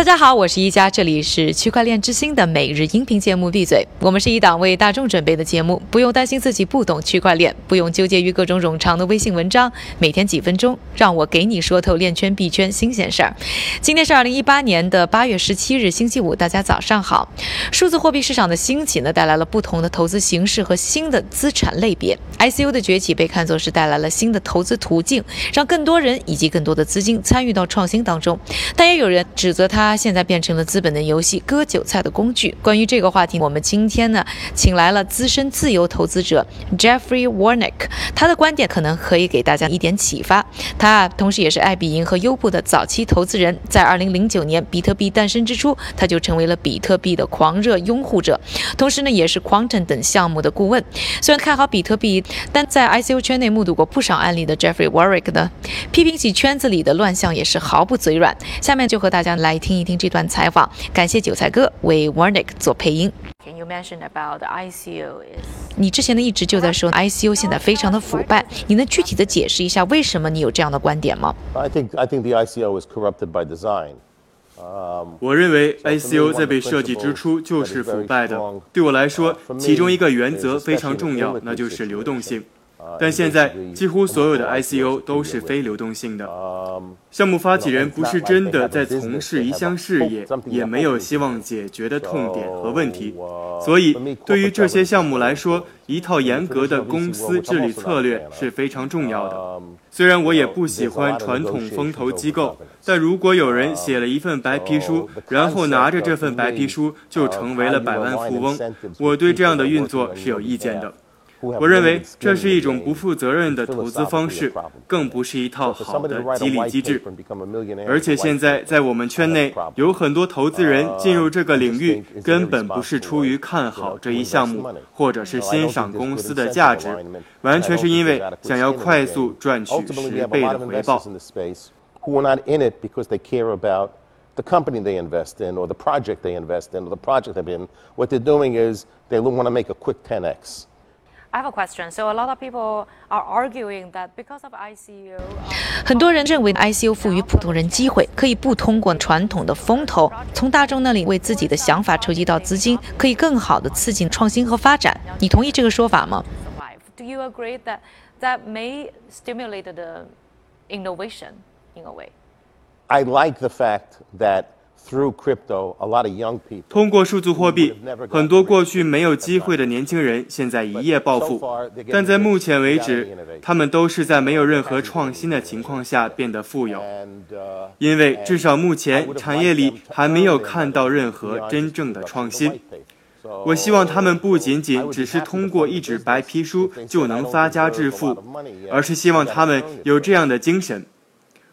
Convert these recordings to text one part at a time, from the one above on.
大家好，我是一加，这里是区块链之星的每日音频节目。闭嘴，我们是一档为大众准备的节目，不用担心自己不懂区块链，不用纠结于各种冗长的微信文章，每天几分钟，让我给你说透链圈币圈新鲜事儿。今天是二零一八年的八月十七日，星期五，大家早上好。数字货币市场的兴起呢，带来了不同的投资形式和新的资产类别。ICO 的崛起被看作是带来了新的投资途径，让更多人以及更多的资金参与到创新当中。但也有人指责它。它现在变成了资本的游戏、割韭菜的工具。关于这个话题，我们今天呢，请来了资深自由投资者 Jeffrey Warnick，他的观点可能可以给大家一点启发。他啊同时也是爱彼迎和优步的早期投资人，在2009年比特币诞生之初，他就成为了比特币的狂热拥护者，同时呢，也是 Quantum 等项目的顾问。虽然看好比特币，但在 ICO 圈内目睹过不少案例的 Jeffrey Warnick 呢，批评起圈子里的乱象也是毫不嘴软。下面就和大家来听。听一听这段采访，感谢韭菜哥为 Warnick 做配音。Can you mention about ICO is？你之前呢一直就在说 ICO 现在非常的腐败，你能具体的解释一下为什么你有这样的观点吗？I think I think the ICO is corrupted by design. 我认为 ICO 在被设计之初就是腐败的。对我来说，其中一个原则非常重要，那就是流动性。但现在几乎所有的 ICO 都是非流动性的，项目发起人不是真的在从事一项事业，也没有希望解决的痛点和问题，所以对于这些项目来说，一套严格的公司治理策略是非常重要的。虽然我也不喜欢传统风投机构，但如果有人写了一份白皮书，然后拿着这份白皮书就成为了百万富翁，我对这样的运作是有意见的。我认为这是一种不负责任的投资方式，更不是一套好的激励机制。而且现在在我们圈内有很多投资人进入这个领域，根本不是出于看好这一项目，或者是欣赏公司的价值，完全是因为想要快速赚取十倍的回报。the company they invest in or the project they invest in or the project they're in. What they're doing is they want to make a quick 10x. I have a question. So a lot of people are arguing that because of ICO，很多人认为 ICO 赋予普通人机会，可以不通过传统的风投，从大众那里为自己的想法筹集到资金，可以更好的刺激创新和发展。你同意这个说法吗？Do you agree that that may stimulate the innovation in a way? I like the fact that 通过数字货币，很多过去没有机会的年轻人现在一夜暴富。但在目前为止，他们都是在没有任何创新的情况下变得富有。因为至少目前产业里还没有看到任何真正的创新。我希望他们不仅仅只是通过一纸白皮书就能发家致富，而是希望他们有这样的精神。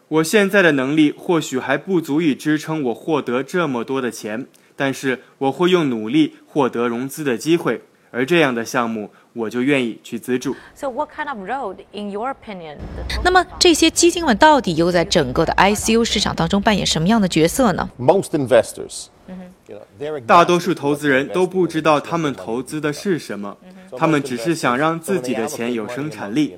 我现在的能力或许还不足以支撑我获得这么多的钱，但是我会用努力获得融资的机会，而这样的项目我就愿意去资助。So what kind of road, in your opinion? 那么这些基金们到底又在整个的 ICU 市场当中扮演什么样的角色呢？Most investors. 大多数投资人都不知道他们投资的是什么，他们只是想让自己的钱有生产力。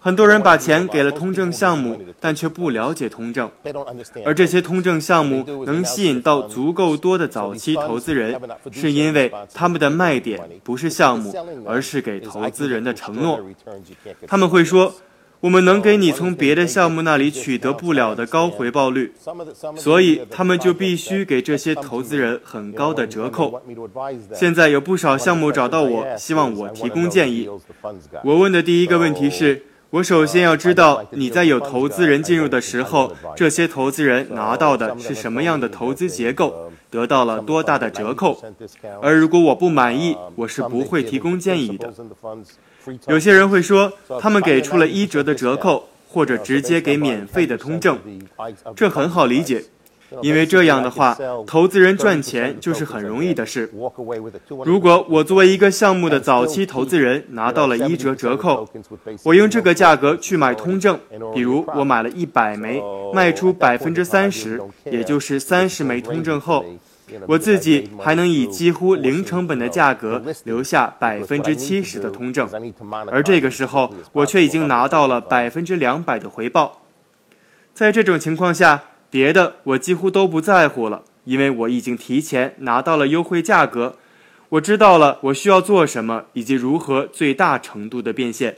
很多人把钱给了通证项目，但却不了解通证，而这些通证项目能吸引到足够多的早期投资人，是因为他们的卖点不是项目，而是给投资人的承诺。他们会说。我们能给你从别的项目那里取得不了的高回报率，所以他们就必须给这些投资人很高的折扣。现在有不少项目找到我，希望我提供建议。我问的第一个问题是：我首先要知道你在有投资人进入的时候，这些投资人拿到的是什么样的投资结构，得到了多大的折扣。而如果我不满意，我是不会提供建议的。有些人会说，他们给出了一折的折扣，或者直接给免费的通证，这很好理解，因为这样的话，投资人赚钱就是很容易的事。如果我作为一个项目的早期投资人拿到了一折折扣，我用这个价格去买通证，比如我买了一百枚，卖出百分之三十，也就是三十枚通证后。我自己还能以几乎零成本的价格留下百分之七十的通证，而这个时候我却已经拿到了百分之两百的回报。在这种情况下，别的我几乎都不在乎了，因为我已经提前拿到了优惠价格，我知道了我需要做什么以及如何最大程度的变现。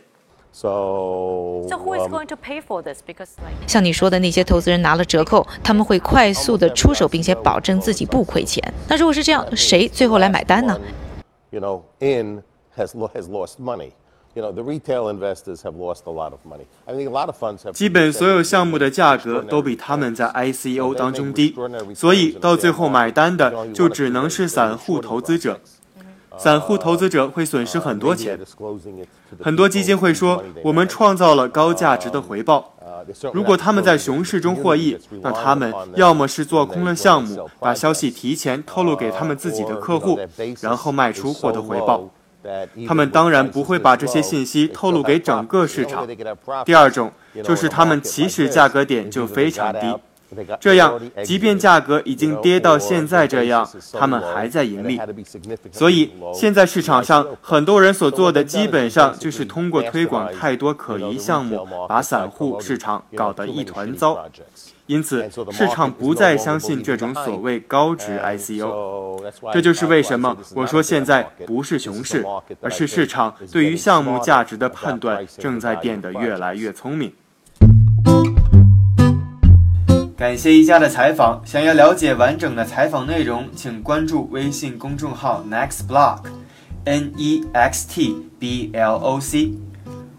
So, So who is um, going to pay for this? Because 像你说的那些投资人拿了折扣，他们会快速的出手，并且保证自己不亏钱。那如果是这样，谁最后来买单呢？you know, in has has lost money. You know, the retail investors have lost a lot of money. I think a lot of funds have. 基本所有项目的价格都比他们在 ICO 当中低，所以到最后买单的就只能是散户投资者。散户投资者会损失很多钱。很多基金会说，我们创造了高价值的回报。如果他们在熊市中获益，那他们要么是做空了项目，把消息提前透露给他们自己的客户，然后卖出获得回报。他们当然不会把这些信息透露给整个市场。第二种就是他们起始价格点就非常低，这样即便价格已经跌到现在这样，他们还在盈利。所以现在市场上很多人所做的基本上就是通过推广太多可疑项目，把散户市场搞得一团糟。因此，市场不再相信这种所谓高值 ICO。这就是为什么我说现在不是熊市，而是市场对于项目价值的判断正在变得越来越聪明。感谢一家的采访。想要了解完整的采访内容，请关注微信公众号 Next Block，N E X T B L O C。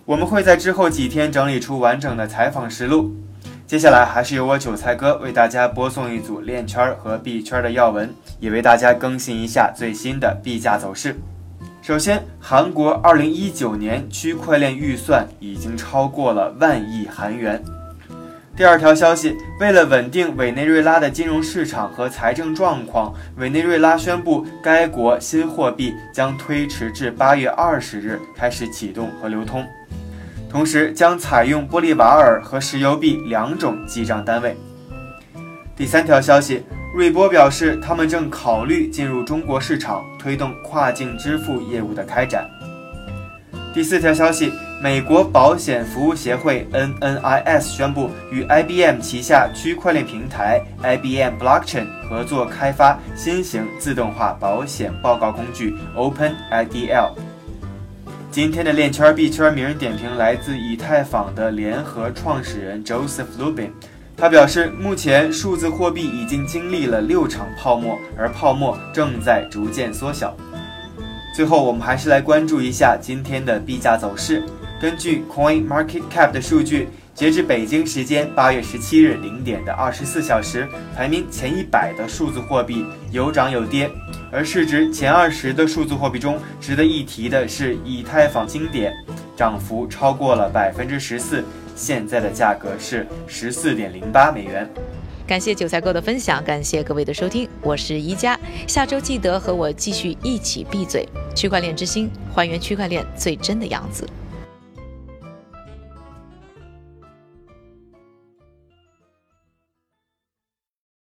我们会在之后几天整理出完整的采访实录。接下来还是由我韭菜哥为大家播送一组链圈和币圈的要闻，也为大家更新一下最新的币价走势。首先，韩国2019年区块链预算已经超过了万亿韩元。第二条消息，为了稳定委内瑞拉的金融市场和财政状况，委内瑞拉宣布该国新货币将推迟至8月20日开始启动和流通。同时将采用玻利瓦尔和石油币两种记账单位。第三条消息，瑞波表示，他们正考虑进入中国市场，推动跨境支付业务的开展。第四条消息，美国保险服务协会 NNIS 宣布与 IBM 旗下区块链平台 IBM Blockchain 合作开发新型自动化保险报告工具 OpenIDL。今天的链圈币圈名人点评来自以太坊的联合创始人 Joseph Lubin，他表示，目前数字货币已经经历了六场泡沫，而泡沫正在逐渐缩小。最后，我们还是来关注一下今天的币价走势。根据 Coin Market Cap 的数据，截至北京时间八月十七日零点的二十四小时，排名前一百的数字货币有涨有跌。而市值前二十的数字货币中，值得一提的是以太坊经典，涨幅超过了百分之十四，现在的价格是十四点零八美元。感谢韭菜哥的分享，感谢各位的收听，我是宜家，下周记得和我继续一起闭嘴，区块链之心，还原区块链最真的样子。